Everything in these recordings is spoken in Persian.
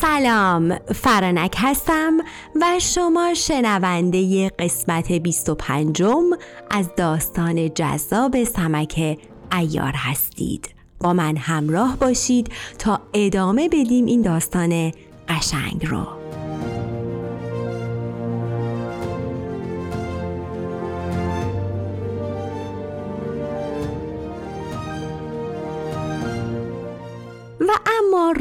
سلام فرانک هستم و شما شنونده قسمت 25 از داستان جذاب سمک ایار هستید. با من همراه باشید تا ادامه بدیم این داستان قشنگ رو.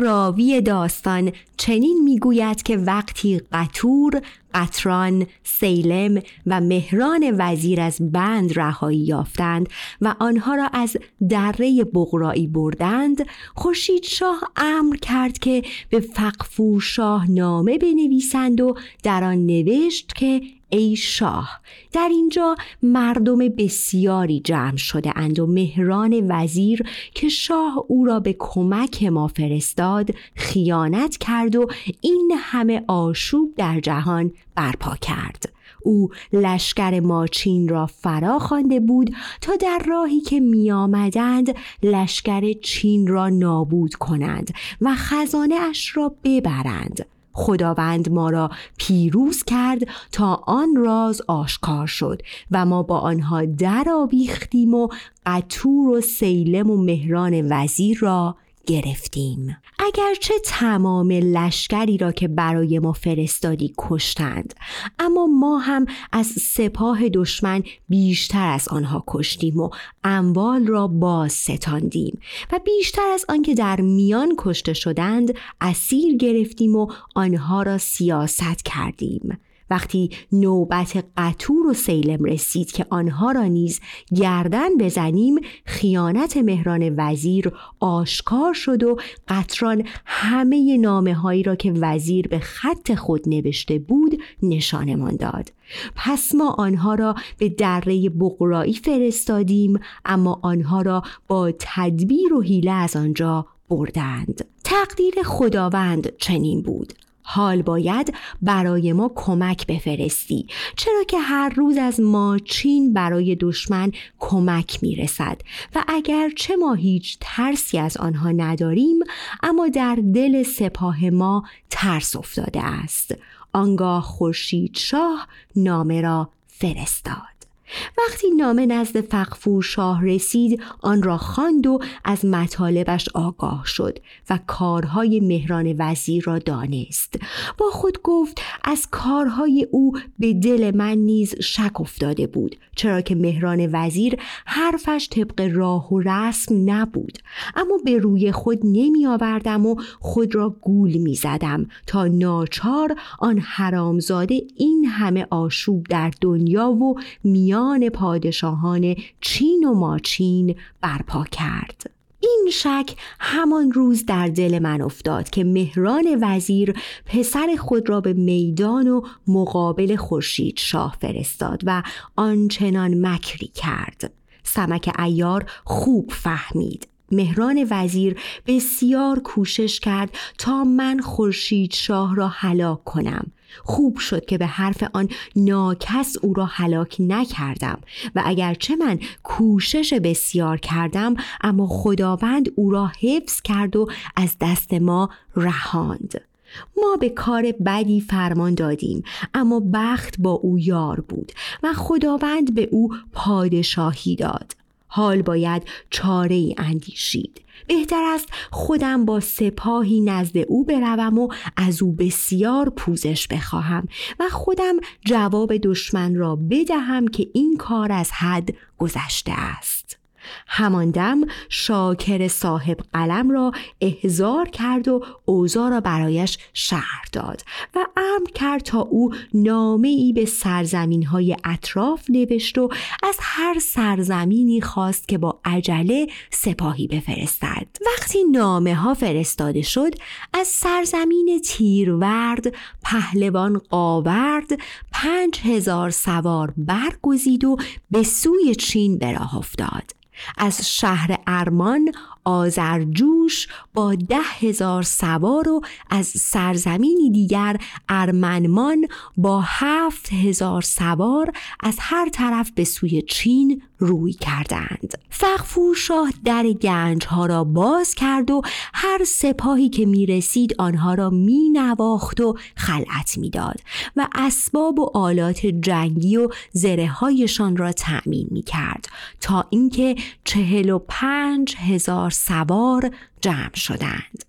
راوی داستان چنین می‌گوید که وقتی قطور، قطران، سیلم و مهران وزیر از بند رهایی یافتند و آنها را از دره بغرایی بردند خورشید شاه امر کرد که به فقفور شاه نامه بنویسند و در آن نوشت که ای شاه در اینجا مردم بسیاری جمع شده اند و مهران وزیر که شاه او را به کمک ما فرستاد خیانت کرد و این همه آشوب در جهان برپا کرد. او لشکر ماچین را فرا خوانده بود تا در راهی که می آمدند لشکر چین را نابود کنند و خزانه اش را ببرند. خداوند ما را پیروز کرد تا آن راز آشکار شد و ما با آنها درآویختیم و قطور و سیلم و مهران وزیر را گرفتیم. اگرچه تمام لشکری را که برای ما فرستادی کشتند اما ما هم از سپاه دشمن بیشتر از آنها کشتیم و اموال را باز ستاندیم و بیشتر از آنکه در میان کشته شدند اسیر گرفتیم و آنها را سیاست کردیم. وقتی نوبت قطور و سیلم رسید که آنها را نیز گردن بزنیم خیانت مهران وزیر آشکار شد و قطران همه نامه هایی را که وزیر به خط خود نوشته بود نشانمان داد. پس ما آنها را به دره بقرایی فرستادیم اما آنها را با تدبیر و حیله از آنجا بردند. تقدیر خداوند چنین بود. حال باید برای ما کمک بفرستی. چرا که هر روز از ما چین برای دشمن کمک می‌رسد. و اگر چه ما هیچ ترسی از آنها نداریم اما در دل سپاه ما ترس افتاده است. آنگاه خورشید شاه نامه را فرستاد. وقتی نامه نزد فقفور شاه رسید آن را خواند و از مطالبش آگاه شد و کارهای مهران وزیر را دانست. با خود گفت از کارهای او به دل من نیز شک افتاده بود چرا که مهران وزیر حرفش طبق راه و رسم نبود. اما به روی خود نمی آوردم و خود را گول می زدم تا ناچار آن حرامزاده این همه آشوب در دنیا و میان میان پادشاهان چین و ماچین برپا کرد. این شک همان روز در دل من افتاد که مهران وزیر پسر خود را به میدان و مقابل خورشید شاه فرستاد و آنچنان مکری کرد. سمک ایار خوب فهمید. مهران وزیر بسیار کوشش کرد تا من خورشید شاه را هلاک کنم. خوب شد که به حرف آن ناکس او را هلاک نکردم و اگرچه من کوشش بسیار کردم اما خداوند او را حفظ کرد و از دست ما رهاند. ما به کار بدی فرمان دادیم اما بخت با او یار بود و خداوند به او پادشاهی داد. حال باید چاره ای اندیشید. بهتر است خودم با سپاهی نزد او بروم و از او بسیار پوزش بخواهم و خودم جواب دشمن را بدهم که این کار از حد گذشته است. همان دم شاکر صاحب قلم را احضار کرد و اوضاع را برایش شهر داد و امر کرد تا او نامه ای به سرزمین های اطراف نوشت و از هر سرزمینی خواست که با عجله سپاهی بفرستد. وقتی نامه ها فرستاده شد از سرزمین تیرورد پهلوان قاورد پنج هزار سوار برگزید و به سوی چین به افتاد. از شهر ارمان آزرجوش با ده هزار سوار و از سرزمینی دیگر ارمنمان با هفت هزار سوار از هر طرف به سوی چین روی کردند. فقفور شاه در گنج ها را باز کرد و هر سپاهی که می رسید آنها را می نواخت و خلعت می داد و اسباب و آلات جنگی و زره هایشان را تأمین می کرد تا اینکه چهل و پنج هزار سوار جمع شدند.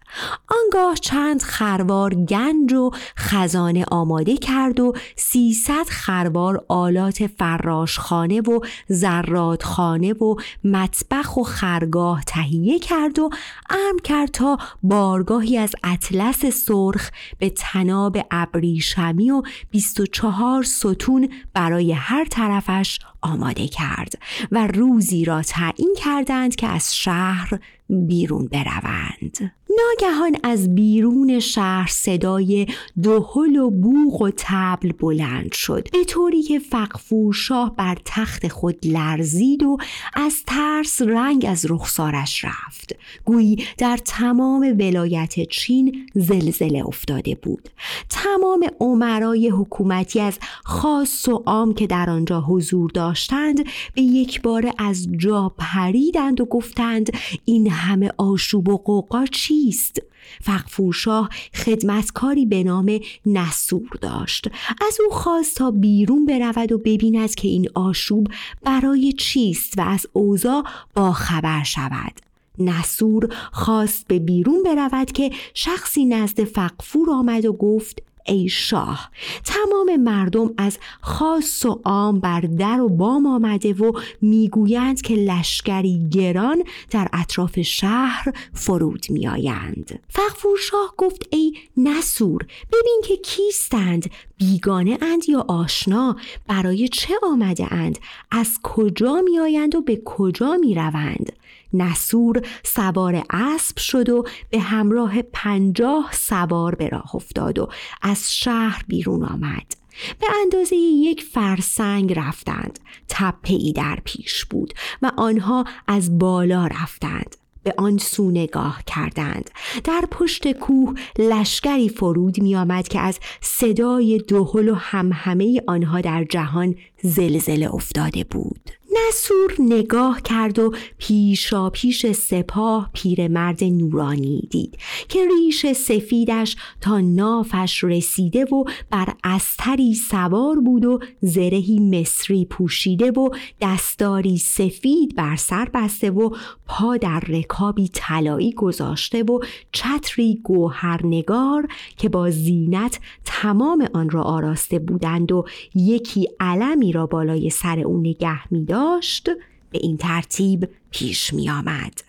آنگاه چند خروار گنج و خزانه آماده کرد و سیصد خروار آلات فراشخانه و زرادخانه و مطبخ و خرگاه تهیه کرد و امر کرد تا بارگاهی از اطلس سرخ به تناب ابریشمی و 24 ستون برای هر طرفش آماده کرد و روزی را تعیین کردند که از شهر بیرون بروند. ناگهان از بیرون شهر صدای دهل و بوغ و تبل بلند شد. به طوری که فقفور شاه بر تخت خود لرزید و از ترس رنگ از رخسارش رفت. گویی در تمام ولایت چین زلزله افتاده بود. تمام عمرای حکومتی از خاص و عام که در آنجا حضور داشتند به یک بار از جا پریدند و گفتند این همه آشوب و قوقا چیست؟ فقفورشاه خدمتکاری به نام نسور داشت از او خواست تا بیرون برود و ببیند که این آشوب برای چیست و از اوضاع با خبر شود نسور خواست به بیرون برود که شخصی نزد فقفور آمد و گفت ای شاه. تمام مردم از خاص و عام بر در و بام آمده و می‌گویند که لشکری گران در اطراف شهر فرود میآیند. فقفور شاه گفت ای نسور ببین که کیستند؟ بیگانه اند یا آشنا؟ برای چه آمده اند؟ از کجا میآیند و به کجا می روند نسور سوار اسب شد و به همراه پنجاه سوار به راه افتاد و از شهر بیرون آمد. به اندازه یک فرسنگ رفتند. تپه ای در پیش بود و آنها از بالا رفتند. به آن سو نگاه کردند. در پشت کوه لشکری فرود می آمد که از صدای دهل و همهمه آنها در جهان زلزله افتاده بود. نسور نگاه کرد و پیشا پیش سپاه پیرمرد نورانی دید که ریش سفیدش تا نافش رسیده و بر استری سوار بود و زرهی مصری پوشیده و دستاری سفید بر سر بسته و پا در رکابی طلایی گذاشته و چتری گوهرنگار که با زینت تمام آن را آراسته بودند و یکی علمی را بالای سر او نگه می داشت به این ترتیب پیش می آمد.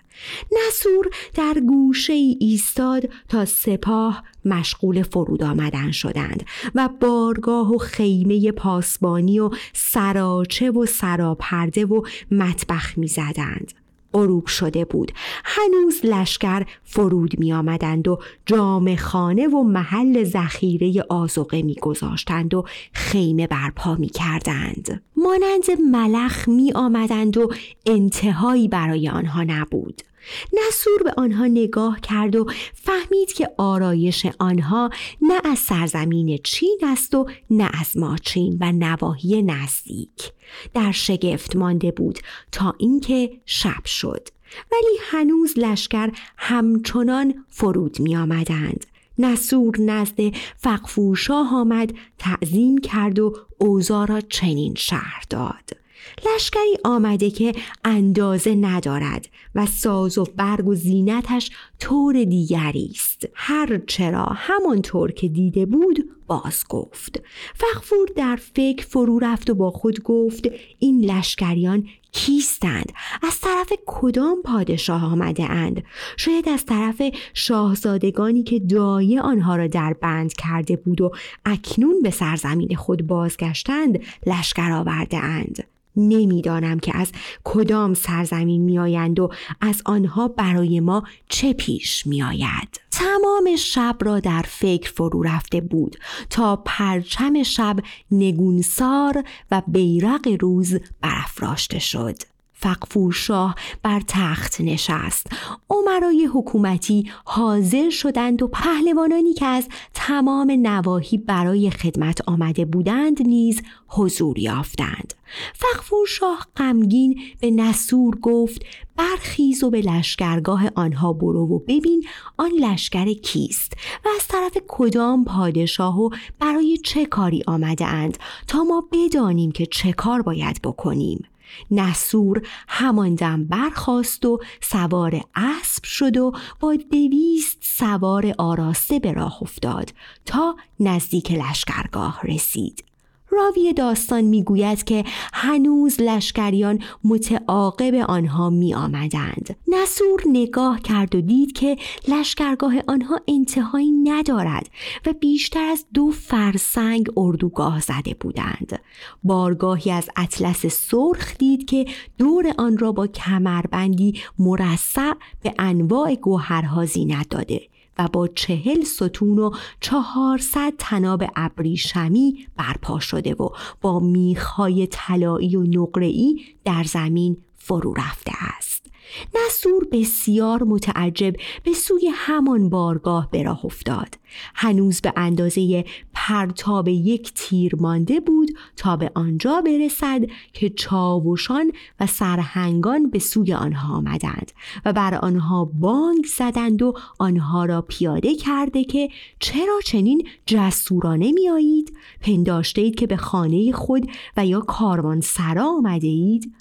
نسور در گوشه ای ایستاد تا سپاه مشغول فرود آمدن شدند و بارگاه و خیمه پاسبانی و سراچه و سراپرده و مطبخ می زدند. غروب شده بود. هنوز لشکر فرود می آمدند و جام خانه و محل ذخیره آزوقه می گذاشتند و خیمه برپا می کردند مانند ملخ می آمدند و انتهایی برای آنها نبود. نسور به آنها نگاه کرد و فهمید که آرایش آنها نه از سرزمین چین است و نه از ماچین و نواحی نزدیک. در شگفت مانده بود تا اینکه شب شد. ولی هنوز لشکر همچنان فرود می آمدند. نسور نزد فقفوشاه آمد تعظیم کرد و اوزا را چنین شهر داد. لشکری آمده که اندازه ندارد و ساز و برگ و زینتش طور دیگری است. هر چرا همانطور که دیده بود باز گفت. فخفور در فکر فرو رفت و با خود گفت این لشکریان کیستند؟ از طرف کدام پادشاه آمده اند؟ شاید از طرف شاهزادگانی که دایه آنها را در بند کرده بود و اکنون به سرزمین خود بازگشتند لشکر آورده اند. نمی‌دانم که از کدام سرزمین میآیند و از آنها برای ما چه پیش میآید. تمام شب را در فکر فرو رفته بود تا پرچم شب نگونسار و بیرق روز برافراشته شد. فقفور بر تخت نشست. عمرای حکومتی حاضر شدند و پهلوانانی که از تمام نواحی برای خدمت آمده بودند نیز حضور یافتند. فقفور شاه غمگین به نسور گفت برخیز و به لشکرگاه آنها برو و ببین آن لشکر کیست و از طرف کدام پادشاه و برای چه کاری آمده اند تا ما بدانیم که چه کار باید بکنیم. نسور همان دم برخاست و سوار اسب شد و با دویست سوار آراسته به راه افتاد تا نزدیک لشکرگاه رسید. راوی داستان می‌گوید که هنوز لشکریان متعاقب آنها می آمدند. نسور نگاه کرد و دید که لشکرگاه آنها انتهایی ندارد و بیشتر از دو فرسنگ اردوگاه زده بودند. بارگاهی از اطلس سرخ دید که دور آن را با کمربندی مرصع به انواع گوهرها زینت داده و با چهل ستون و چهارصد تناب ابریشمی برپا شده و با میخهای طلایی و نقره‌ای در زمین فرو رفته است نسور بسیار متعجب به سوی همان بارگاه به راه افتاد هنوز به اندازه پرتاب یک تیر مانده بود تا به آنجا برسد که چاوشان و سرهنگان به سوی آنها آمدند و بر آنها بانگ زدند و آنها را پیاده کرده که چرا چنین جسورانه می آیید؟ پنداشته اید که به خانه خود و یا کاروان سرا آمده اید؟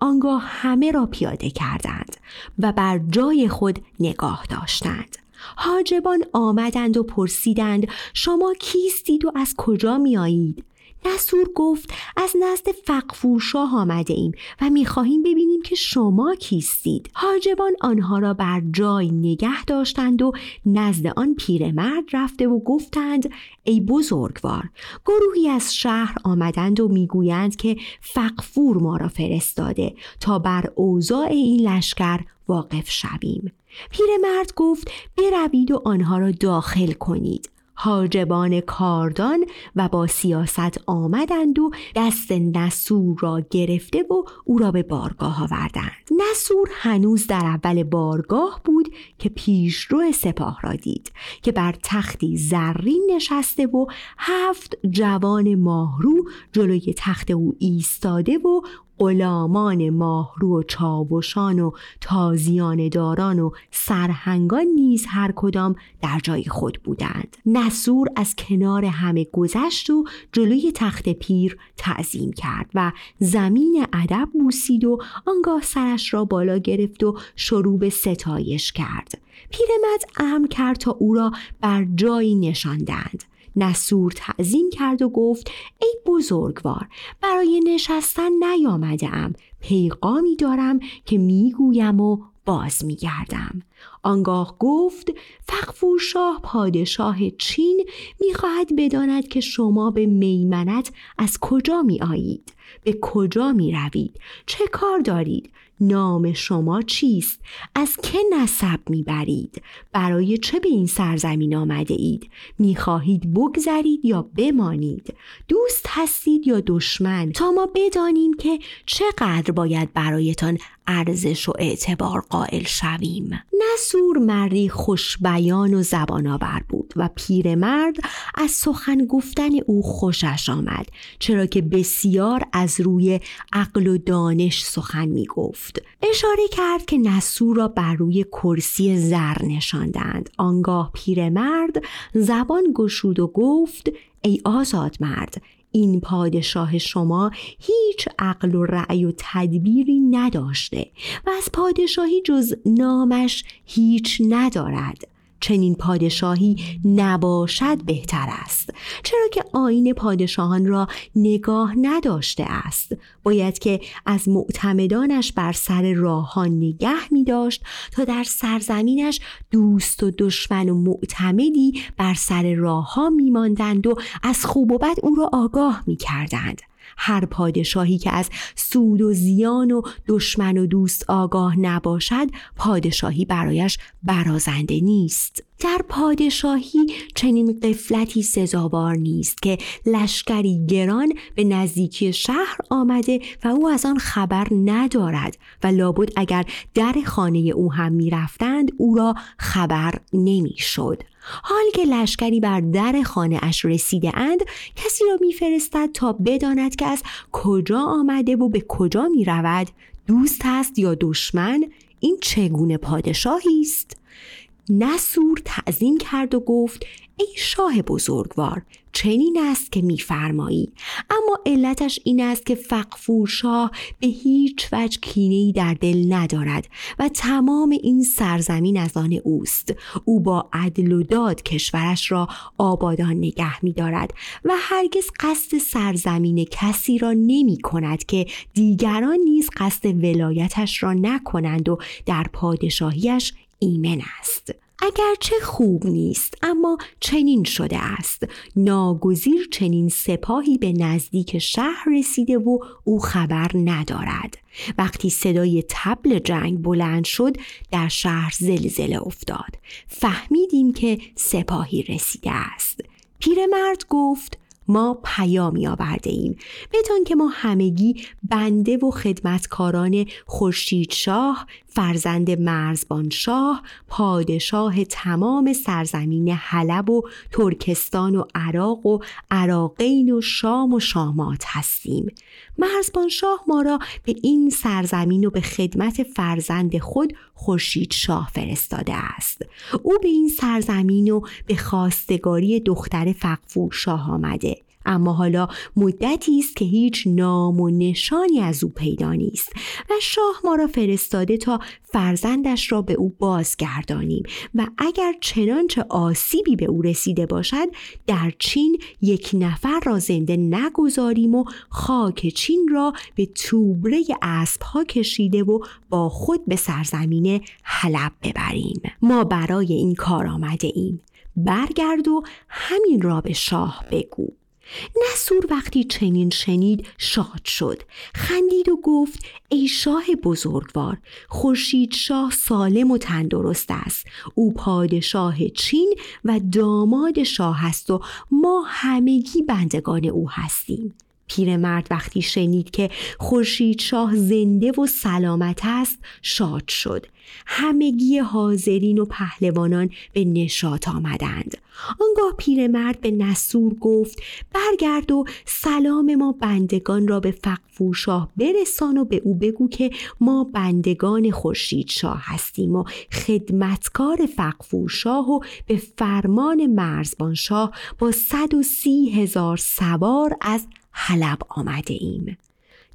آنگاه همه را پیاده کردند و بر جای خود نگاه داشتند. حاجبان آمدند و پرسیدند شما کیستید و از کجا می آیید؟ نسور گفت از نزد فقفورشاه آمده ایم و می‌خواهیم ببینیم که شما کیستید. حاجبان آنها را بر جای نگه داشتند و نزد آن پیرمرد رفته و گفتند ای بزرگوار گروهی از شهر آمدند و می‌گویند که فقفور ما را فرستاده تا بر اوضاع این لشکر واقف شویم. پیرمرد گفت بروید و آنها را داخل کنید. حاجبان کاردان و با سیاست آمدند و دست نسور را گرفته و او را به بارگاه آوردند. نسور هنوز در اول بارگاه بود که پیشرو سپاه را دید که بر تختی زرین نشسته و هفت جوان ماهرو جلوی تخت او ایستاده و غلامان ماهرو و چاوشان و تازیان داران و سرهنگان نیز هر کدام در جای خود بودند. نسور از کنار همه گذشت و جلوی تخت پیر تعظیم کرد و زمین ادب بوسید و آنگاه سرش را بالا گرفت و شروع به ستایش کرد. پیرمرد امر کرد تا او را بر جایی نشاندند. نسور تعظیم کرد و گفت ای بزرگوار برای نشستن نیامده ام پیغامی دارم که می‌گویم و باز میگردم. آنگاه گفت فقفور شاه پادشاه چین می‌خواهد بداند که شما به میمنت از کجا می آیید به کجا می روید چه کار دارید نام شما چیست؟ از که نسب می‌برید؟ برای چه به این سرزمین آمده اید؟ می‌خواهید بگذرید یا بمانید؟ دوست هستید یا دشمن؟ تا ما بدانیم که چقدر باید برایتان ارزش و اعتبار قائل شویم. نسور مردی خوشبیان و زبان آور بود و پیرمرد از سخن گفتن او خوشش آمد چرا که بسیار از روی عقل و دانش سخن می گفت اشاره کرد که نسور را بر روی کرسی زر نشاندند. آنگاه پیرمرد زبان گشود و گفت ای آزاد مرد این پادشاه شما هیچ عقل و رأی و تدبیری نداشته و از پادشاهی جز نامش هیچ ندارد. چنین پادشاهی نباشد بهتر است. چرا که آین پادشاهان را نگاه نداشته است. باید که از معتمدانش بر سر راهان نگه می داشت تا در سرزمینش دوست و دشمن و معتمدی بر سر راه ها می ماندند و از خوب و بد او را آگاه می کردند هر پادشاهی که از سود و زیان و دشمن و دوست آگاه نباشد پادشاهی برایش برازنده نیست در پادشاهی چنین قفلتی سزاوار نیست که لشکری گران به نزدیکی شهر آمده و او از آن خبر ندارد و لابد اگر در خانه او هم می‌رفتند او را خبر نمی‌شد. حال که لشکری بر در خانه اش رسیده اند کسی را میفرستد تا بداند که از کجا آمده و به کجا می رود دوست است یا دشمن؟ این چگونه پادشاهی است؟ نسور تعظیم کرد و گفت ای شاه بزرگوار چنین است که میفرمایی. اما علتش این است که فقفور شاه به هیچ وجه کینهای در دل ندارد و تمام این سرزمین از آن اوست. او با عدل و داد کشورش را آبادان نگه می دارد و هرگز قصد سرزمین کسی را نمی کند که دیگران نیز قصد ولایتش را نکنند و در پادشاهیش ایمن است. اگرچه خوب نیست اما چنین شده است. ناگزیر چنین سپاهی به نزدیک شهر رسیده و او خبر ندارد. وقتی صدای تبل جنگ بلند شد در شهر زلزله افتاد. فهمیدیم که سپاهی رسیده است. پیرمرد گفت ما پیامی آورده ایم بدان که ما همگی بنده و خدمتکاران خورشید شاه فرزند مرزبان شاه پادشاه تمام سرزمین حلب و ترکستان و عراق و عراقین و شام و شامات هستیم. مرزبان شاه ما را به این سرزمین و به خدمت فرزند خود خورشید شاه فرستاده است. او به این سرزمین و به خواستگاری دختر فقفور شاه آمده. اما حالا مدتی است که هیچ نام و نشانی از او پیدا نیست و شاه ما را فرستاده تا فرزندش را به او بازگردانیم و اگر چنانچه آسیبی به او رسیده باشد در چین یک نفر را زنده نگذاریم و خاک چین را به توبره اسبها کشیده و با خود به سرزمین حلب ببریم. ما برای این کار آمده ایم. برگرد و همین را به شاه بگو. نسور وقتی چنین شنید شاد شد. خندید و گفت ای شاه بزرگوار خورشید شاه سالم و تندرست است. او پادشاه چین و داماد شاه است و ما همگی بندگان او هستیم. پیرمرد وقتی شنید که خورشید شاه زنده و سلامت است شاد شد. همگی حاضرین و پهلوانان به نشاط آمدند. آنگاه پیرمرد به نسور گفت برگرد و سلام ما بندگان را به فقفور شاه برسان و به او بگو که ما بندگان خورشید شاه هستیم و خدمتکار فقفور شاه و به فرمان مرزبان شاه با صد و سی هزار سوار از حلب آمده ایم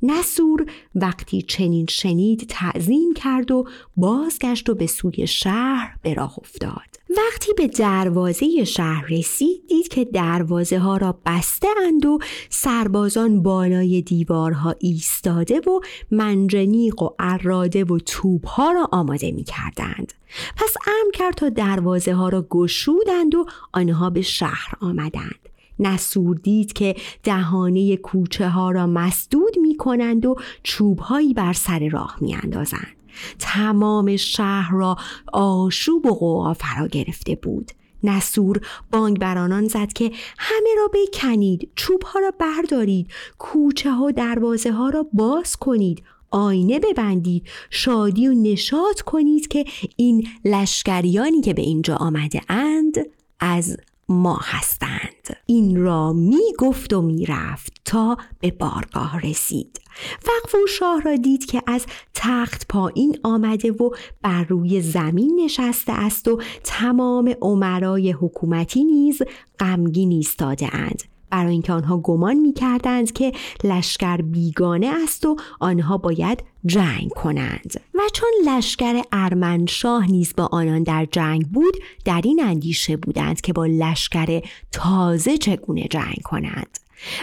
نسور وقتی چنین شنید تعظیم کرد و بازگشت و به سوی شهر به راه افتاد وقتی به دروازه شهر رسید دید که دروازه ها را بسته اند و سربازان بالای دیوارها ایستاده و منجنیق و اراده و توپ ها را آماده می کردند. پس امر کرد تا دروازه ها را گشودند و آنها به شهر آمدند. نسور دید که دهانه کوچه ها را مسدود می کنند و چوبهایی بر سر راه می اندازند. تمام شهر را آشوب و قوقا فرا گرفته بود. نسور بانگ بر آنان زد که همه را بکنید چوب ها را بردارید کوچه ها دروازه ها را باز کنید آینه ببندید شادی و نشاط کنید که این لشکریانی که به اینجا آمده اند از ما هستند. این را می گفت و می رفت تا به بارگاه رسید. فقفور شاه را دید که از تخت پایین آمده و بر روی زمین نشسته است و تمام عمرای حکومتی نیز غمگین ایستاده اند. برای اینکه آنها گمان می کردند که لشکر بیگانه است و آنها باید جنگ کنند. و چون لشکر ارمنشاه نیز با آنان در جنگ بود در این اندیشه بودند که با لشکر تازه چگونه جنگ کنند.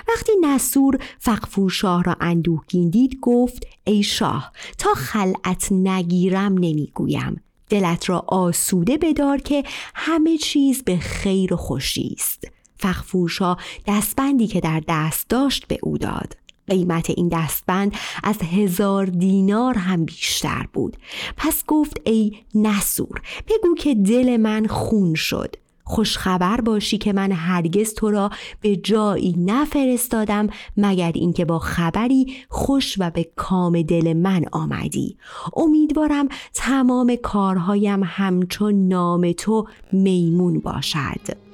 وقتی نسور فقفور شاه را اندوهگین دید گفت ای شاه تا خلعت نگیرم نمی‌گویم. دلت را آسوده بدار که همه چیز به خیر و خوشی است. فخفورشا دستبندی که در دست داشت به او داد. قیمت این دستبند از هزار دینار هم بیشتر بود. پس گفت ای نسور بگو که دل من خون شد. خوشخبر باشی که من هرگز تو را به جایی نفرستادم مگر اینکه با خبری خوش و به کام دل من آمدی. امیدوارم تمام کارهایم همچون نام تو میمون باشد.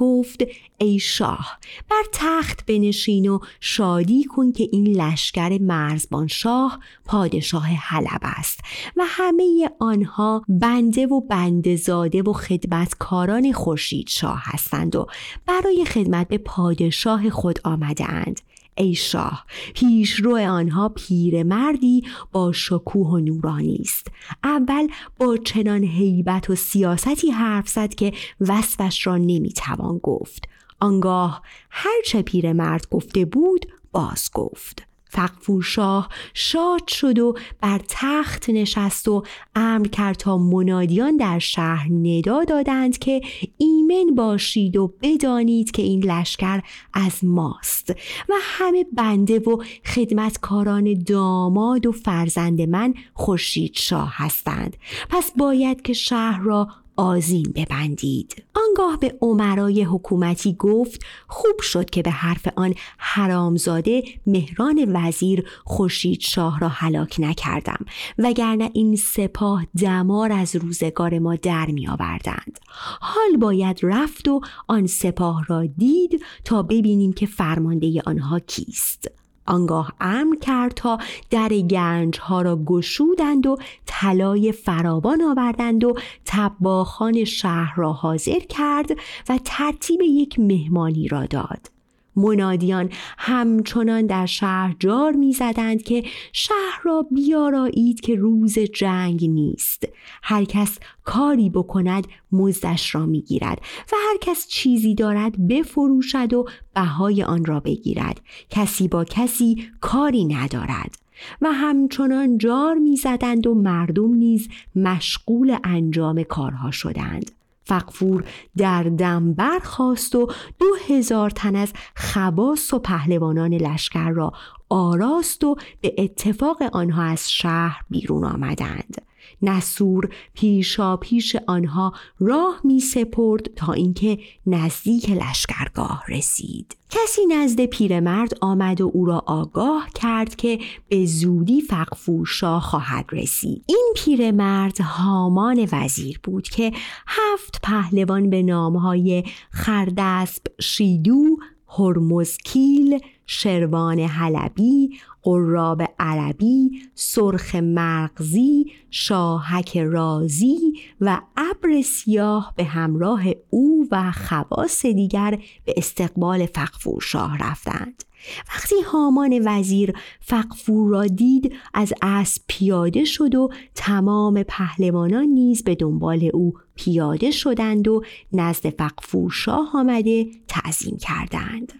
گفت ای شاه بر تخت بنشین و شادی کن که این لشکر مرزبان شاه پادشاه حلب است و همه آنها بنده و بنده زاده و خدمتکاران خورشید شاه هستند و برای خدمت به پادشاه خود آمده اند ای شاه پیشرو آنها پیرمردی با شکوه و نورانی است. اول با چنان هیبت و سیاستی حرف زد که وصفش را نمی‌توان گفت. آنگاه هرچه پیرمرد گفته بود باز گفت. فقفور شاه شاد شد و بر تخت نشست و امر کرد تا منادیان در شهر ندا دادند که ایمن باشید و بدانید که این لشکر از ماست و همه بنده و خدمتکاران داماد و فرزند من خورشید شاه هستند. پس باید که شهر را آزین ببندید. آنگاه به عمرای حکومتی گفت خوب شد که به حرف آن حرامزاده مهران وزیر خورشید شاه را هلاک نکردم وگرنه این سپاه دمار از روزگار ما در می آوردند. حال باید رفت و آن سپاه را دید تا ببینیم که فرمانده آنها کیست. آنگاه امر کرد تا در گنج ها را گشودند و طلای فراوان آوردند و تباخان شهر را حاضر کرد و ترتیب یک مهمانی را داد. منادیان همچنان در شهر جار می‌زدند که شهر را بیارایید که روز جنگ نیست. هر کس کاری بکند مزدش را می‌گیرد و هر کس چیزی دارد بفروشد و بهای آن را بگیرد. کسی با کسی کاری ندارد و همچنان جار می‌زدند و مردم نیز مشغول انجام کارها شدند. فقفور در دم برخواست و دو هزار تن از خواص و پهلوانان لشکر را آراست و به اتفاق آنها از شهر بیرون آمدند. نسور پیشا پیش آنها راه می سپرد تا اینکه نزدیک لشکرگاه رسید. کسی نزد پیرمرد آمد و او را آگاه کرد که به زودی فقفورشاه خواهد رسید. این پیرمرد هامان وزیر بود که هفت پهلوان به نامهای خردسب شیدو هرمزکیل شروان حلبی قراب عربی سرخ مرغزی شاهک رازی و ابر سیاه به همراه او و خواص دیگر به استقبال فقفور شاه رفتند. وقتی هامان وزیر فقفور را دید از اسب پیاده شد و تمام پهلوانان نیز به دنبال او پیاده شدند و نزد فقفور شاه آمده تعظیم کردند.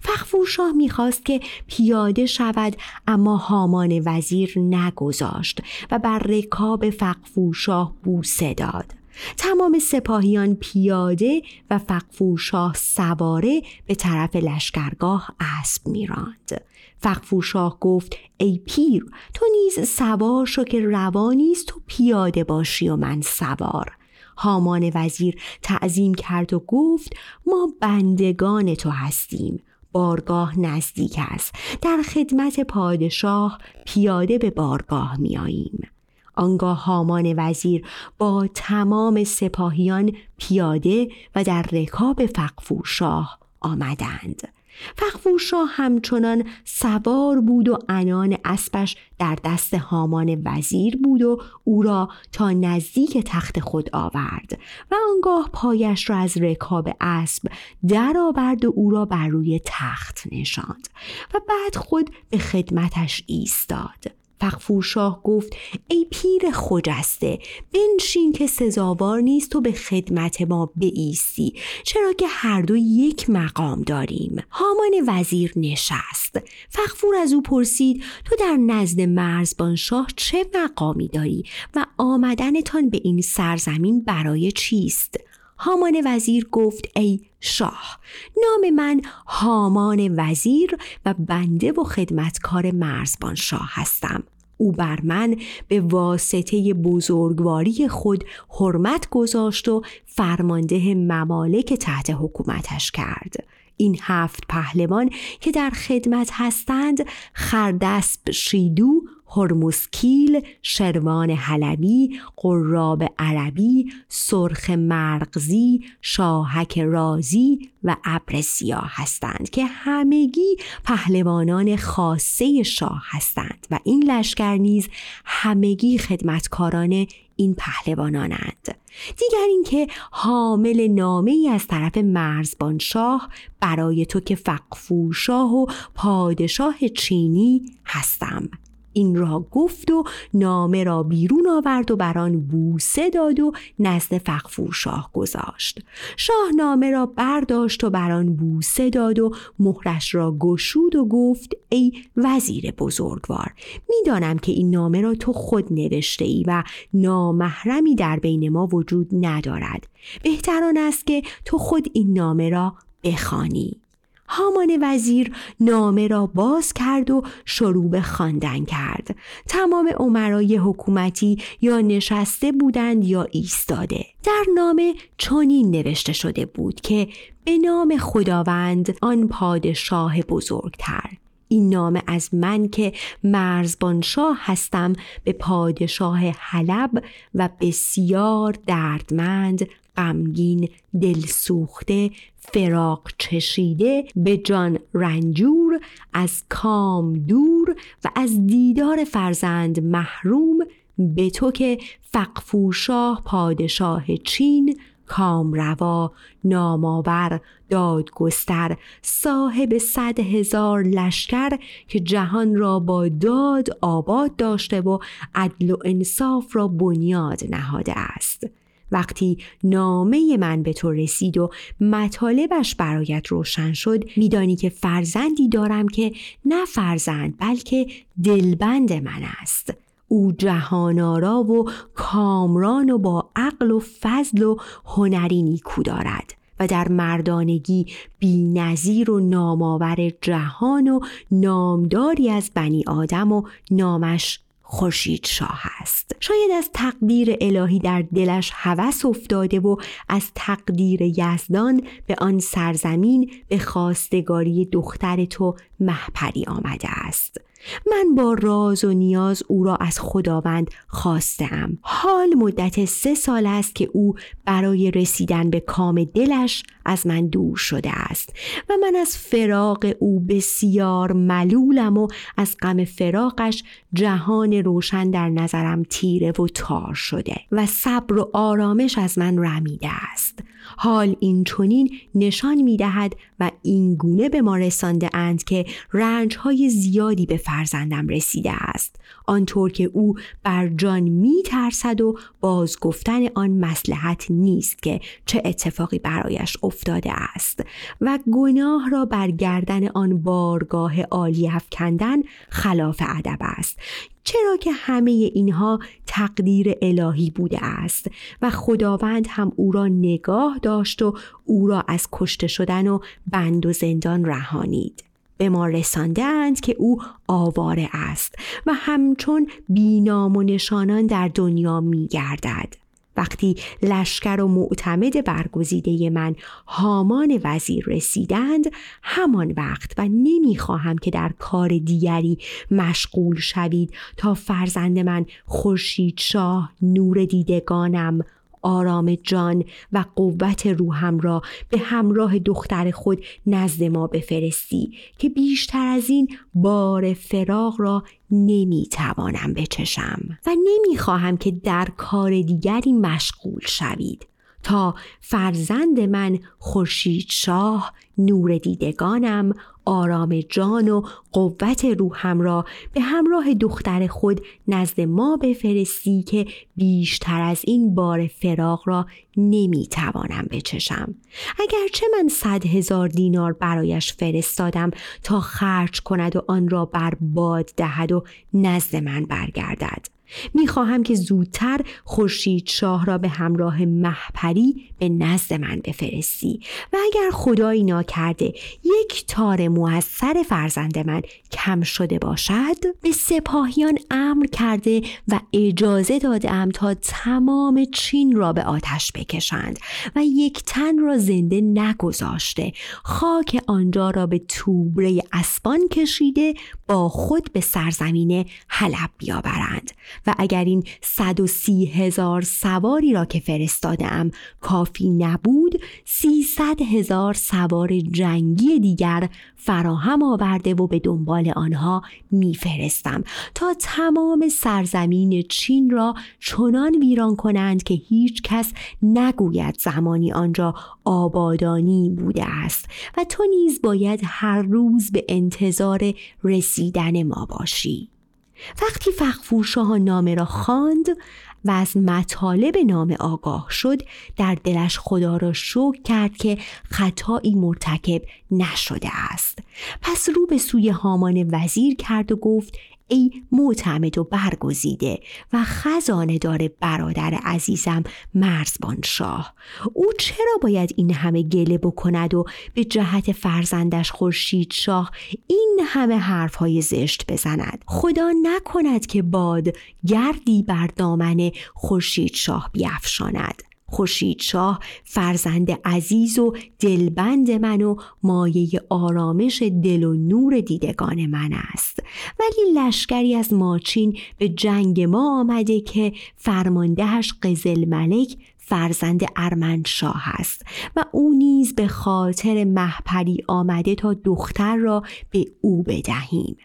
فخفورشاه می‌خواست که پیاده شود اما هامان وزیر نگذاشت و بر رکاب فقفورشاه بوسه داد. تمام سپاهیان پیاده و فقفورشاه سواره به طرف لشکرگاه اسب میراند. فقفورشاه گفت ای پیر تو نیز سوار شو که روانیست تو پیاده باشی و من سوار. هامان وزیر تعظیم کرد و گفت ما بندگان تو هستیم. بارگاه نزدیک است. در خدمت پادشاه پیاده به بارگاه میاییم آنگاه هامان وزیر با تمام سپاهیان پیاده و در رکاب فقفور شاه آمدند. فخفور شاه همچنان سوار بود و انان اسبش در دست هامان وزیر بود و او را تا نزدیک تخت خود آورد و آنگاه پایش را از رکاب اسب درآورد و او را بر روی تخت نشاند و بعد خود به خدمتش ایستاد. فقفور شاه گفت ای پیر خجسته بنشین که سزاوار نیست تو به خدمت ما بیستی چرا که هر دو یک مقام داریم. هامان وزیر نشست. فقفور از او پرسید تو در نزد مرزبان شاه چه مقامی داری و آمدنتان به این سرزمین برای چیست؟ هامان وزیر گفت ای شاه نام من هامان وزیر و بنده و خدمتکار مرزبان شاه هستم. او بر من به واسطه بزرگواری خود حرمت گذاشت و فرمانده ممالک تحت حکومتش کرد. این هفت پهلوان که در خدمت هستند خردسب شیدو هرموسکیل، شروان حلبی، قراب عربی، سرخ مرغزی، شاهک رازی و ابر سیاه هستند که همگی پهلوانان خاصه شاه هستند و این لشکر نیز همگی خدمتکاران این پهلوانانند. دیگر اینکه حامل نامه ای از طرف مرزبان شاه برای تو که فقفور شاه و پادشاه چینی هستم. این را گفت و نامه را بیرون آورد و بر آن بوسه داد و نزد فقفور شاه گذاشت. شاه نامه را برداشت و بر آن بوسه داد و مهرش را گشود و گفت ای وزیر بزرگوار می‌دانم که این نامه را تو خود نوشته ای و نامحرمی در بین ما وجود ندارد. بهتران است که تو خود این نامه را بخوانی. هامان وزیر نامه را باز کرد و شروع به خواندن کرد. تمام عمرای حکومتی یا نشسته بودند یا ایستاده. در نامه چنین نوشته شده بود که به نام خداوند آن پادشاه بزرگتر. این نامه از من که مرزبانشاه هستم به پادشاه حلب و بسیار دردمند غمگین دلسوخته فراق چشیده به جان رنجور از کام دور و از دیدار فرزند محروم به تو که فقفوشاه پادشاه چین کامروا نامآور دادگستر صاحب صد هزار لشکر که جهان را با داد آباد داشته و عدل و انصاف را بنیاد نهاده است. وقتی نامه من به تو رسید و مطالبش برایت روشن شد میدانی که فرزندی دارم که نه فرزند بلکه دلبند من است. او جهانارا و کامران و با عقل و فضل و هنری نیکو دارد و در مردانگی بی نظیر و نامآور جهان و نامداری از بنی آدم و نامش خورشید شاه است. شاید از تقدیر الهی در دلش هوس افتاده و از تقدیر یزدان به آن سرزمین به خواستگاری دختر تو محپری آمده است. من با راز و نیاز او را از خداوند خواستم. حال مدت سه سال است که او برای رسیدن به کام دلش از من دور شده است و من از فراق او بسیار ملولم و از غم فراقش جهان روشن در نظرم تیره و تار شده و صبر و آرامش از من رمیده است. حال این چونین نشان می دهد و این گونه به ما رسانده اند که رنج های زیادی به فرزندم رسیده است. آنطور که او بر جان می ترسد و باز گفتن آن مسلحت نیست که چه اتفاقی برایش افتاده است و گناه را بر گردن آن بارگاه عالی افکندن خلاف ادب است. چرا که همه اینها تقدیر الهی بوده است و خداوند هم او را نگاه داشت و او را از کشته شدن و بند و زندان رهانید به ما رساندند که او آواره است و همچون بینام و نشانان در دنیا می گردد. وقتی لشکر و معتمد برگزیده من هامان وزیر رسیدند همان وقت و نمی‌خواهم که در کار دیگری مشغول شوید تا فرزند من خورشید شاه نور دیدگانم آرام جان و قوت روحم را به همراه دختر خود نزد ما بفرستی که بیشتر از این بار فراغ را نمی‌توانم بچشم و نمی‌خواهم که در کار دیگری مشغول شوید. تا فرزند من خورشید شاه نور دیدگانم آرام جان و قوت روحم را به همراه دختر خود نزد ما بفرستی که بیشتر از این بار فراغ را نمی‌توانم بچشم. اگرچه من صد هزار دینار برایش فرستادم تا خرج کند و آن را بر باد دهد و نزد من برگردد. می‌خواهم که زودتر خورشید شاه را به همراه محپری به نزد من بفرستی و اگر خدایی ناکرده یک تار مو از سر فرزند من کم شده باشد به سپاهیان امر کرده و اجازه دادم تا تمام چین را به آتش بکشند و یک تن را زنده نگذاشته خاک آنجا را به توبره اسبان کشیده با خود به سرزمین حلب بیاورند. و اگر این صد و سی هزار سواری را که فرستادم کافی نبود سیصد هزار سوار جنگی دیگر فراهم آورده و به دنبال آنها میفرستم تا تمام سرزمین چین را چنان ویران کنند که هیچ کس نگوید زمانی آنجا آبادانی بوده است و تو نیز باید هر روز به انتظار رسیدن ما باشی. وقتی فخفور شاه نامه را خواند و از مطالب نامه آگاه شد در دلش خدا را شکر کرد که خطایی مرتکب نشده است. پس رو به سوی هامان وزیر کرد و گفت ای معتمد و برگزیده و خزانه دار برادر عزیزم مرزبان شاه. او چرا باید این همه گله بکند و به جهت فرزندش خورشید شاه این همه حرفهای زشت بزند؟ خدا نکند که باد گردی بر دامن خورشید شاه بیافشاند خورشید شاه فرزند عزیز و دلبند من و مایه آرامش دل و نور دیدگان من است. ولی لشکری از ماچین به جنگ ما آمده که فرماندهش قزل ملک فرزند ارمنشاه است و او نیز به خاطر محپری آمده تا دختر را به او بدهیم.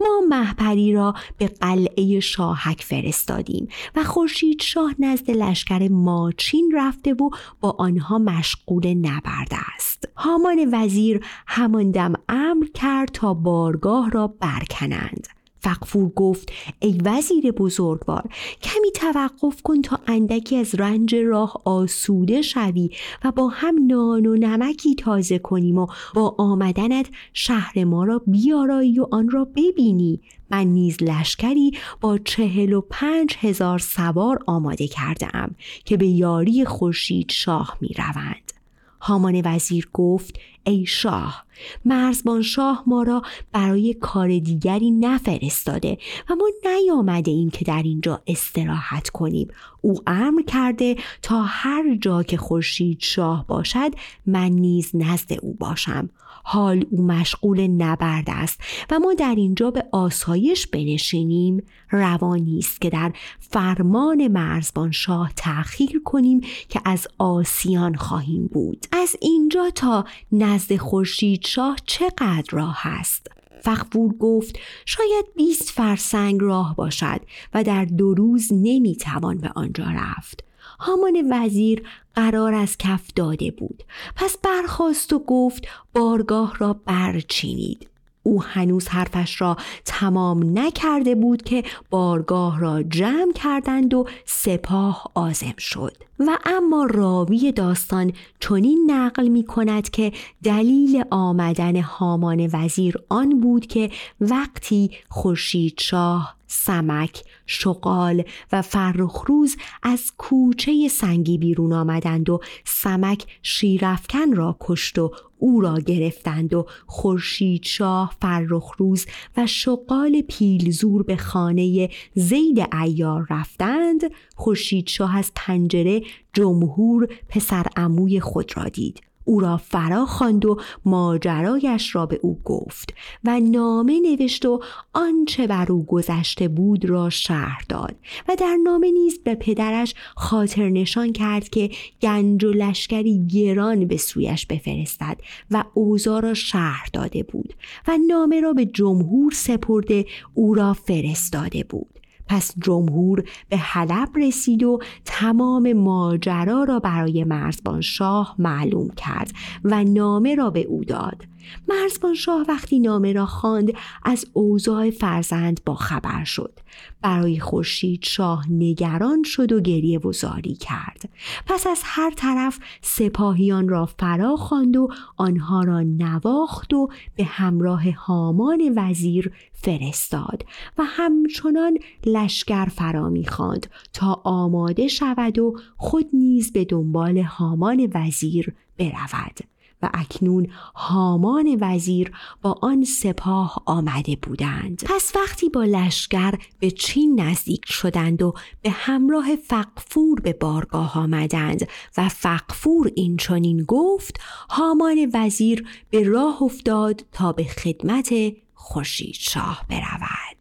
ما محپری را به قلعه شاهک فرستادیم و خورشید شاه نزد لشکر ماچین رفته و با آنها مشغول نبرد است. هامان وزیر همان دم امر کرد تا بارگاه را برکنند. فقفور گفت ای وزیر بزرگوار کمی توقف کن تا اندکی از رنج راه آسوده شوی و با هم نان و نمکی تازه کنیم و با آمدنت شهر ما را بیارایی و آن را ببینی من نیز لشکری با چهل و پنج هزار سوار آماده کرده ام که به یاری خورشید شاه می روند. هامان وزیر گفت ای شاه مرزبان شاه ما را برای کار دیگری نفرستاده و ما نیامده ایم که در اینجا استراحت کنیم. او امر کرده تا هر جا که خورشید شاه باشد من نیز نزد او باشم. حال او مشغول نبرد است و ما در اینجا به آسایش بنشینیم. روانی است که در فرمان مرزبان شاه تأخیر کنیم که از آسیان خواهیم بود. از اینجا تا نزد خورشید شاه چقدر راه است؟ فخفور گفت شاید 20 فرسنگ راه باشد و در دو روز نمی‌توان به آنجا رفت. هامان وزیر قرار از کف داده بود. پس برخواست و گفت بارگاه را برچینید. او هنوز حرفش را تمام نکرده بود که بارگاه را جمع کردند و سپاه آزم شد. و اما راوی داستان چنین نقل می کند که دلیل آمدن هامان وزیر آن بود که وقتی خورشید شاه سمک، شقال و فرخروز از کوچه سنگی بیرون آمدند و سمک شیرفکن را کشت و او را گرفتند و خورشید شاه فرخروز و شقال پیلزور به خانه زید ایار رفتند خورشید شاه از پنجره جمهور پسر اموی خود را دید. او را فرا خواند و ماجرایش را به او گفت و نامه نوشت و آنچه بر او گذشته بود را شهر داد و در نامه نیز به پدرش خاطر نشان کرد که گنج و لشکری گران به سویش بفرستد و اوضاع را شهر داده بود و نامه را به جمهور سپرده او را فرستاده بود. پس جمهور به حلب رسید و تمام ماجرا را برای مرزبان شاه معلوم کرد و نامه را به او داد. مرزبان شاه وقتی نامه را خواند از اوضاع فرزند با خبر شد. برای خورشید شاه نگران شد و گریه و زاری کرد. پس از هر طرف سپاهیان را فرا خواند و آنها را نواخت و به همراه هامان وزیر فرستاد و همچنان لشکر فرا می‌خواند تا آماده شود و خود نیز به دنبال هامان وزیر برود. و اکنون هامان وزیر با آن سپاه آمده بودند. پس وقتی با لشکر به چین نزدیک شدند و به همراه فقفور به بارگاه آمدند و فقفور این چنین گفت هامان وزیر به راه افتاد تا به خدمت خورشید شاه برود.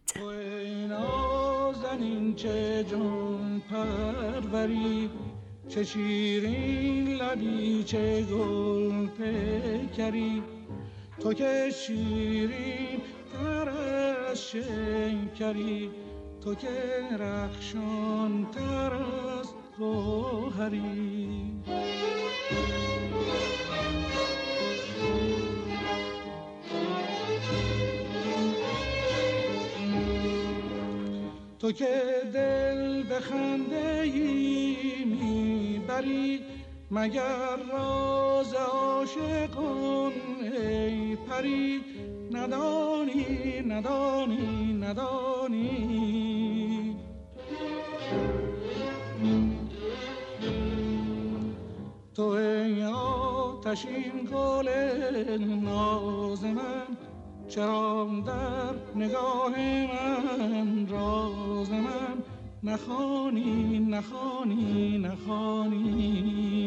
چه شیرین لبی چه گل پیکری. تو که شیرین تر از تو که رخشان تر از گوهری. تو که دل به خنده می‌بری مگر راز عاشقان ای پری؟ ندانی ندانی ندانی. تو ای آتشین گل ناز من چرا در نگاه من راز من نخانی نخانی نخانی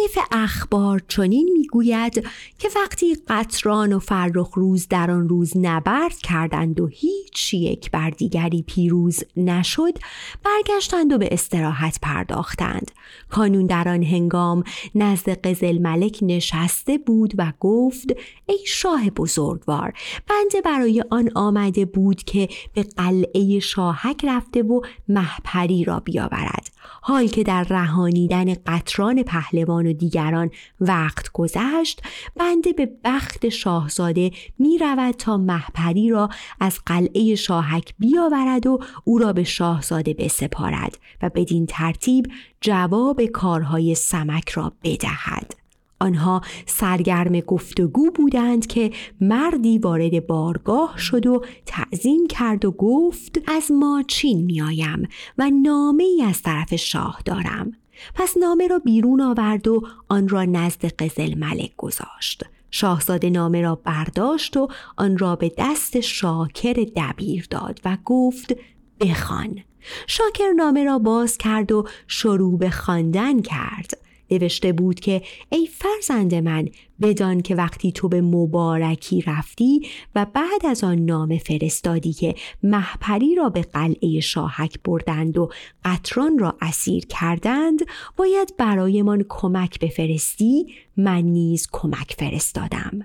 معلف اخبار چنین می‌گوید که وقتی قطران و فرخ روز در آن روز نبرد کردند و هیچ یک بر دیگری پیروز نشد برگشتند و به استراحت پرداختند. کانون در آن هنگام نزد قزل ملک نشسته بود و گفت ای شاه بزرگوار بنده برای آن آمده بود که به قلعه شاهک رفته و محپری را بیاورد. حال که در رهانیدن قطران پهلوان و دیگران وقت گذشت بنده به بخت شاهزاده می رود تا محپری را از قلعه شاهک بیاورد و او را به شاهزاده بسپارد و بدین ترتیب جواب کارهای سمک را بدهد. آنها سرگرم گفتگو بودند که مردی وارد بارگاه شد و تعظیم کرد و گفت از ما چین میآیم و نامه ای از طرف شاه دارم. پس نامه را بیرون آورد و آن را نزد قزل ملک گذاشت. شاهزاده نامه را برداشت و آن را به دست شاکر دبیر داد و گفت بخوان. شاکر نامه را باز کرد و شروع به خواندن کرد. نوشته بود که ای فرزند من بدان که وقتی تو به مبارکی رفتی و بعد از آن نامه فرستادی که محپری را به قلعه شاهک بردند و قطران را اسیر کردند باید برایمان کمک بفرستی من نیز کمک فرستادم.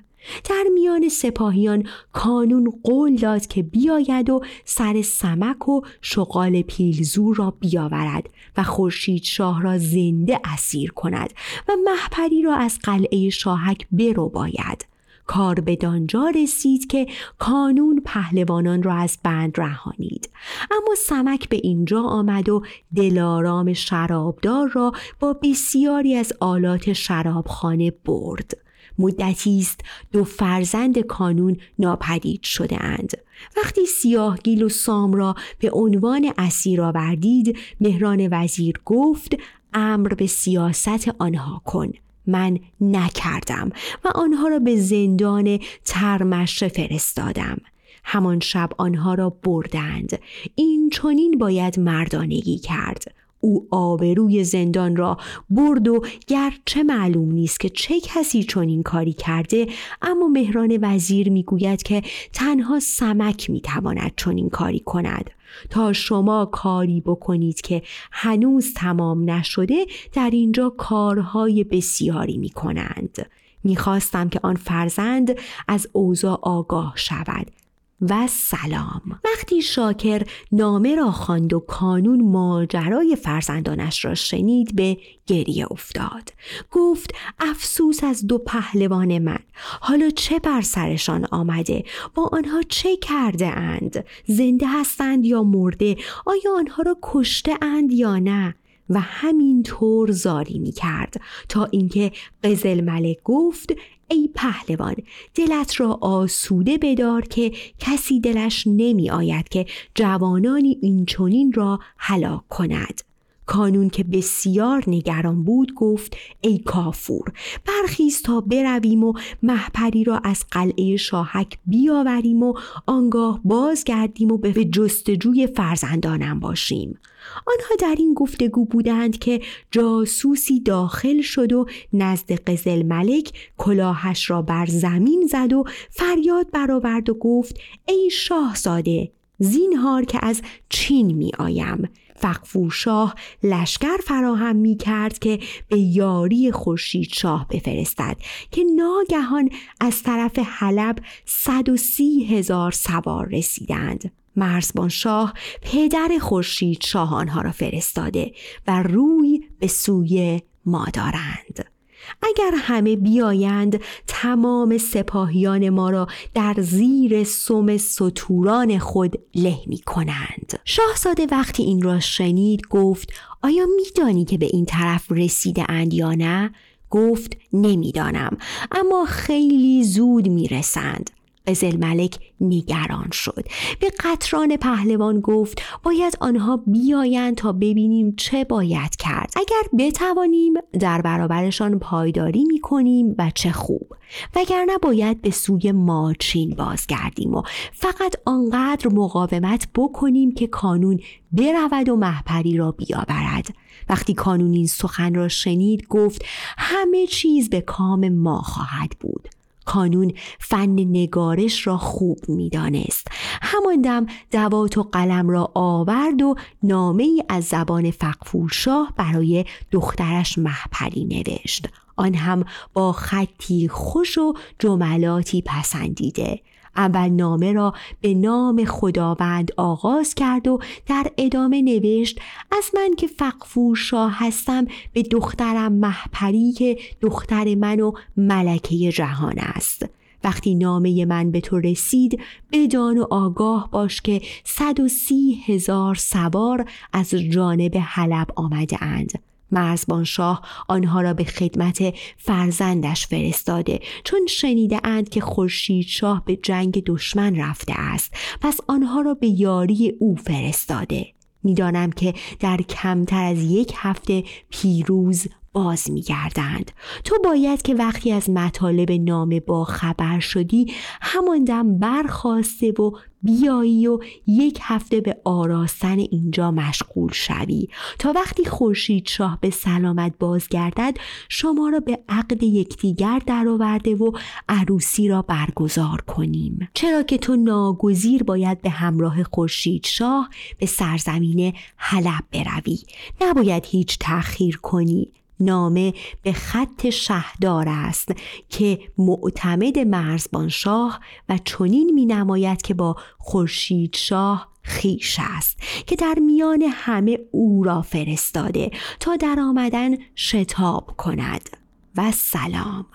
در میان سپاهیان کانون قول داد که بیاید و سر سمک و شغال پیلزور را بیاورد. و خورشید شاه را زنده اسیر کند و محپری را از قلعه شاهک برو باید کار به دانجا رسید که کانون پهلوانان را از بند رهانید. اما سمک به اینجا آمد و دلارام شرابدار را با بسیاری از آلات شرابخانه برد. مدتی است دو فرزند کانون ناپدید شده اند وقتی سیاهگیل و سام را به عنوان اسیر آوردید مهران وزیر گفت امر به سیاست آنها کن من نکردم و آنها را به زندان ترمش فرستادم. همان شب آنها را بردند. این چنین باید مردانگی کرد. او آبروی زندان را برد و گرچه معلوم نیست که چه کسی چنین کاری کرده اما مهران وزیر می‌گوید که تنها سمک می‌تواند چنین کاری کند تا شما کاری بکنید که هنوز تمام نشده در اینجا کارهای بسیاری می کنند. می‌خواستم که آن فرزند از اوضاع آگاه شود و سلام. وقتی شاکر نامه را خواند و کانون ماجرای فرزندانش را شنید به گریه افتاد. گفت افسوس از دو پهلوان من. حالا چه بر سرشان آمده؟ با آنها چه کرده اند؟ زنده هستند یا مرده؟ آیا آنها را کشته اند یا نه؟ و همین طور زاری می کرد تا اینکه قزل ملک گفت ای پهلوان دلت را آسوده بدار که کسی دلش نمی آید که جوانانی این را هلاک کند. کانون که بسیار نگران بود گفت ای کافور برخیز تا برویم و محپری را از قلعه شاهک بیاوریم و آنگاه بازگردیم و به جستجوی فرزندانم باشیم. آنها در این گفتگو بودند که جاسوسی داخل شد و نزد قزل ملک کلاهش را بر زمین زد و فریاد برآورد و گفت ای شاهزاده زینهار که از چین می آیم فقفور شاه لشکر فراهم می کرد که به یاری خورشید شاه بفرستد که ناگهان از طرف حلب صد و سی هزار سوار رسیدند. مرزبان شاه پدر خورشید شاه آنها را فرستاده و روی به سوی ما دارند. اگر همه بیایند تمام سپاهیان ما را در زیر سم سطوران خود له می کنند شاهزاده وقتی این را شنید گفت آیا میدانی که به این طرف رسیده اند یا نه؟ گفت نمی‌دانم اما خیلی زود می‌رسند قزل ملک نگران شد. به قطران پهلوان گفت باید آنها بیایند تا ببینیم چه باید کرد. اگر بتوانیم در برابرشان پایداری می کنیم و چه خوب. وگرنه باید به سوی ماچین بازگردیم و فقط آنقدر مقاومت بکنیم که کانون برود و محپری را بیاورد. وقتی کانون این سخن را شنید گفت همه چیز به کام ما خواهد بود. کانون فن نگارش را خوب می‌دانست. همان دم دوات و قلم را آورد و نامه ای از زبان فقفور شاه برای دخترش محپری نوشت. آن هم با خطی خوش و جملاتی پسندیده. اول نامه را به نام خداوند آغاز کرد و در ادامه نوشت از من که فقفور شاه هستم به دخترم محپری که دختر من و ملکه جهان است. وقتی نامه من به تو رسید بدان و آگاه باش که صد و سی هزار سوار از جانب حلب آمده اند. مرزبان شاه آنها را به خدمت فرزندش فرستاده چون شنیده اند که خورشید شاه به جنگ دشمن رفته است. پس آنها را به یاری او فرستاده. می‌دانم که در کمتر از یک هفته پیروز باز میگردند تو باید که وقتی از مطالب نامه با خبر شدی همان دم برخواسته و بیایی و یک هفته به آراستن اینجا مشغول شوی. تا وقتی خورشید شاه به سلامت بازگردد شما را به عقد یکدیگر درآورده و عروسی را برگزار کنیم. چرا که تو ناگزیر باید به همراه خورشید شاه به سرزمین حلب بروی. نباید هیچ تأخیر کنی. نامه به خط شهدار است که معتمد مرزبان شاه و چنین می نماید که با خورشید شاه خیش است که در میان همه او را فرستاده تا در آمدن شتاب کند. و سلام.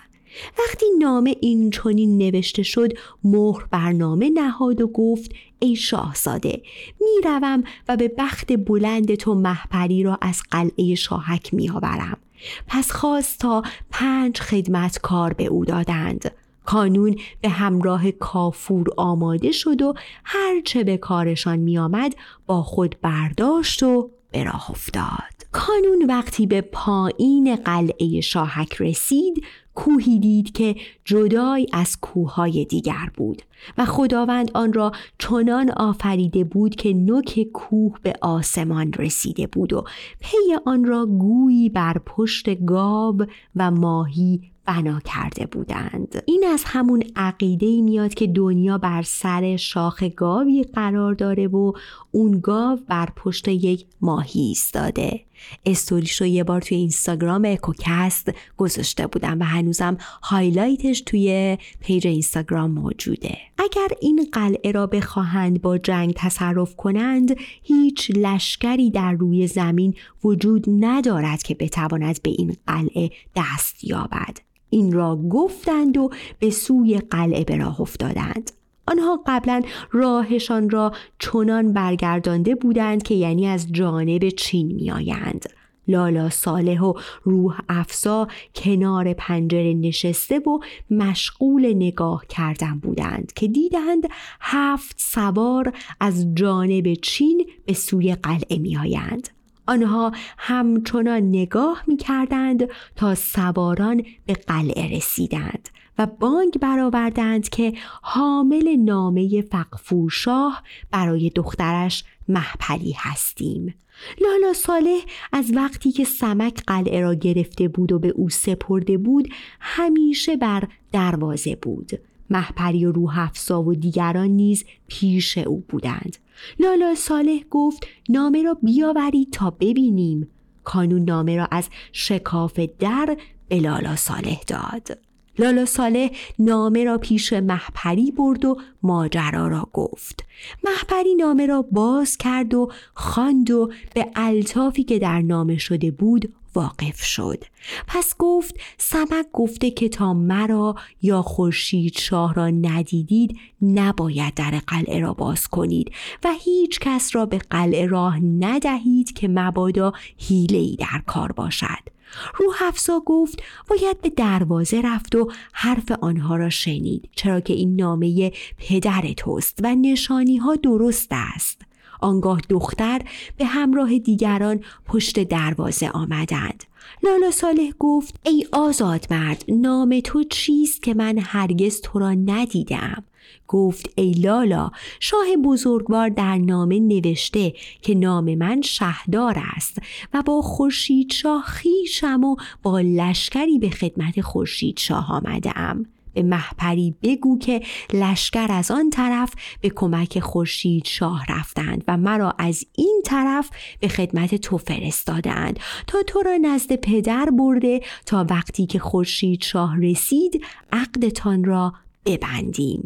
وقتی نامه این چنین نوشته شد مهر برنامه نهاد و گفت ای شاهزاده می‌روم و به بخت بلند تو محپری را از قلعه شاهک میآورم. پس خواست تا پنج خدمتکار به او دادند. کانون به همراه کافور آماده شد و هرچه به کارشان میآمد با خود برداشت و به راه افتاد. کانون وقتی به پایین قلعه شاهک رسید کوهی دید که جدای از کوههای دیگر بود و خداوند آن را چنان آفریده بود که نوک کوه به آسمان رسیده بود و پی آن را گویی بر پشت گاو و ماهی بنا کرده بودند. این از همون عقیده میاد که دنیا بر سر شاخ گاوی قرار داره و اون گاو بر پشت یک ماهی ایستاده. استوریش رو یه بار توی اینستاگرام اکوکست گذاشته بودم و هنوزم highlight ش توی page اینستاگرام موجوده. اگر این قلعه را بخواهند با جنگ تصرف کنند هیچ لشکری در روی زمین وجود ندارد که بتواند به این قلعه دست یابد. این را گفتند و به سوی قلعه به راه افتادند. آنها قبلا راهشان را چنان برگردانده بودند که یعنی از جانب چین میآیند. لالا صالح و روح افسا کنار پنجره نشسته و مشغول نگاه کردن بودند که دیدند هفت سوار از جانب چین به سوی قلعه میآیند. آنها همچنان نگاه می کردند تا سواران به قلعه رسیدند. و بانگ برآوردند که حامل نامه فقفورشاه برای دخترش محپلی هستیم. لالا صالح از وقتی که سمک قلعه را گرفته بود و به او سپرده بود همیشه بر دروازه بود. محپری و روح افسا و دیگران نیز پیش او بودند. لالا صالح گفت نامه را بیاورید تا ببینیم. کانون نامه را از شکاف در به لالا صالح داد. لالا صالح نامه را پیش محپری برد و ماجرا را گفت. محپری نامه را باز کرد و خواند و به الطافی که در نامه شده بود واقف شد. پس گفت سمک گفته که تا مرا یا خورشید شاه را ندیدید نباید در قلعه را باز کنید و هیچ کس را به قلعه راه ندهید که مبادا ای در کار باشد. روح افسا گفت باید به دروازه رفت و حرف آنها را شنید چرا که این نامه پدر توست و نشانی ها درست است. آنگاه دختر به همراه دیگران پشت دروازه آمدند. لالا صالح گفت ای آزاد مرد نام تو چیست که من هرگز تو را ندیدم؟ گفت ای لالا شاه بزرگوار در نامه نوشته که نام من شهدار است و با خورشید شاه خیشم و با لشکری به خدمت خورشید شاه آمده ام به محپری بگو که لشکر از آن طرف به کمک خورشید شاه رفتند و مرا از این طرف به خدمت تو فرستادند. تا تو را نزد پدر برده تا وقتی که خورشید شاه رسید عقدتان را ببندیم.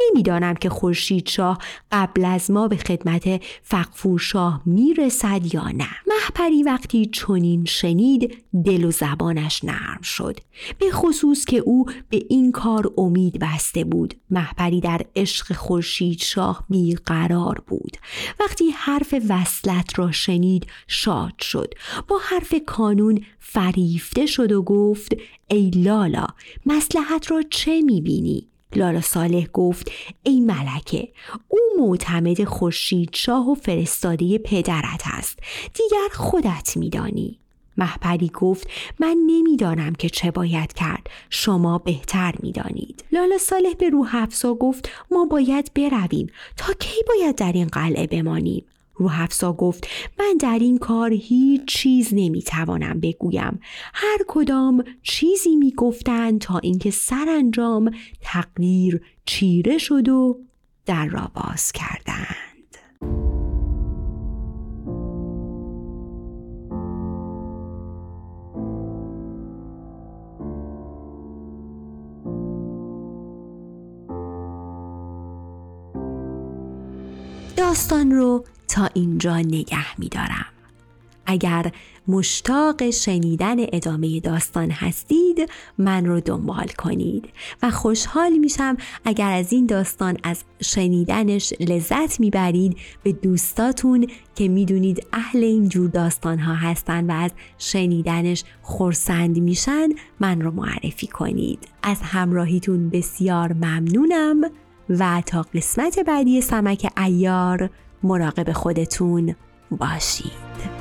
نمی‌دانم که خورشید شاه قبل از ما به خدمت فقفور شاه می‌رسد یا نه. محپری وقتی چنین شنید دل و زبانش نرم شد. به خصوص که او به این کار امید بسته بود. محپری در عشق خورشید شاه بیقرار بود. وقتی حرف وصلت را شنید شاد شد. با حرف کانون فریفته شد و گفت ای لالا مسلحت را چه می‌بینی؟ لالا صالح گفت ای ملکه او معتمد خورشید شاه و فرستاده پدرت است. دیگر خودت میدانی. محپری گفت من نمی‌دانم که چه باید کرد. شما بهتر می‌دانید. لالا صالح به روح افسا گفت ما باید برویم. تا کی باید در این قلعه بمانیم؟ روحفزا گفت من در این کار هیچ چیز نمی‌توانم بگویم. هر کدام چیزی می‌گفتند تا اینکه سرانجام تقدیر چیره شد و در را باز کردند. داستان رو تا اینجا نگه می دارم. اگر مشتاق شنیدن ادامه داستان هستید من رو دنبال کنید و خوشحال میشم اگر از این داستان از شنیدنش لذت می‌برید به دوستاتون که می‌دونید اهل این جور داستان ها هستن و از شنیدنش خورسند میشن من رو معرفی کنید از همراهیتون بسیار ممنونم و تا قسمت بعدی سمک ایار مراقب خودتون باشید.